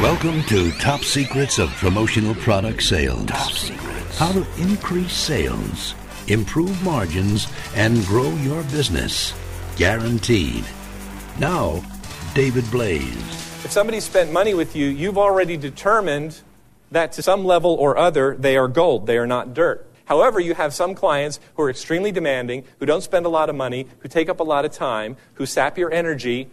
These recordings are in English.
Welcome to Top Secrets of Promotional Product Sales. Top Secrets. How to increase sales, improve margins, and grow your business. Guaranteed. Now, David Blaise. If somebody spent money with you, you've already determined that to some level or other, they are gold. They are not dirt. However, you have some clients who are extremely demanding, who don't spend a lot of money, who take up a lot of time, who sap your energy,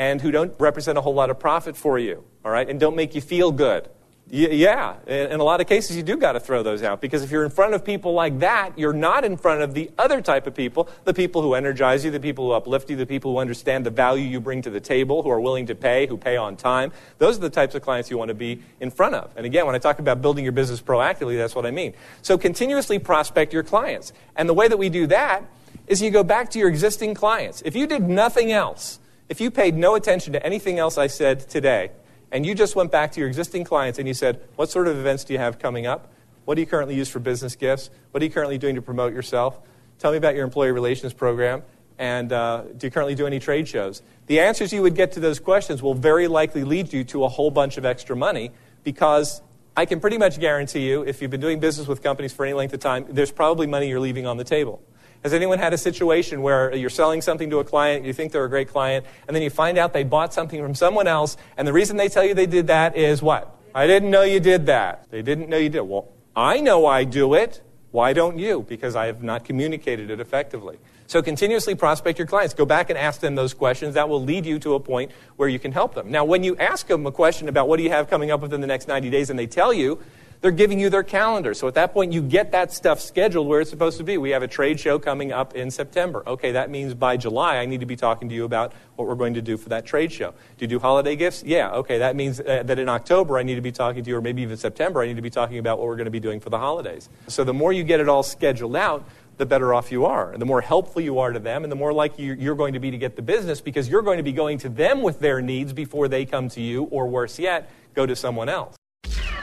and who don't represent a whole lot of profit for you, all right, and don't make you feel good. Yeah, in a lot of cases, you do got to throw those out because if you're in front of people like that, you're not in front of the other type of people the people who energize you, the people who uplift you, the people who understand the value you bring to the table, who are willing to pay, who pay on time. Those are the types of clients you want to be in front of. And again, when I talk about building your business proactively, that's what I mean. So continuously prospect your clients. And the way that we do that is you go back to your existing clients. If you did nothing else, if you paid no attention to anything else I said today, and you just went back to your existing clients and you said, What sort of events do you have coming up? What do you currently use for business gifts? What are you currently doing to promote yourself? Tell me about your employee relations program. And uh, do you currently do any trade shows? The answers you would get to those questions will very likely lead you to a whole bunch of extra money because I can pretty much guarantee you, if you've been doing business with companies for any length of time, there's probably money you're leaving on the table. Has anyone had a situation where you're selling something to a client, you think they're a great client, and then you find out they bought something from someone else, and the reason they tell you they did that is what? I didn't know you did that. They didn't know you did. Well, I know I do it. Why don't you? Because I have not communicated it effectively. So continuously prospect your clients. Go back and ask them those questions. That will lead you to a point where you can help them. Now, when you ask them a question about what do you have coming up within the next 90 days and they tell you, they're giving you their calendar. So at that point, you get that stuff scheduled where it's supposed to be. We have a trade show coming up in September. Okay, that means by July, I need to be talking to you about what we're going to do for that trade show. Do you do holiday gifts? Yeah, okay, that means uh, that in October, I need to be talking to you, or maybe even September, I need to be talking about what we're going to be doing for the holidays. So the more you get it all scheduled out, the better off you are. And the more helpful you are to them, and the more likely you're going to be to get the business because you're going to be going to them with their needs before they come to you, or worse yet, go to someone else.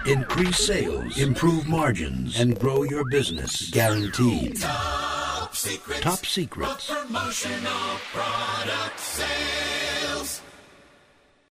Increase sales, improve margins, and grow your business. Guaranteed. Top secrets. Top secrets. Promotional product sales.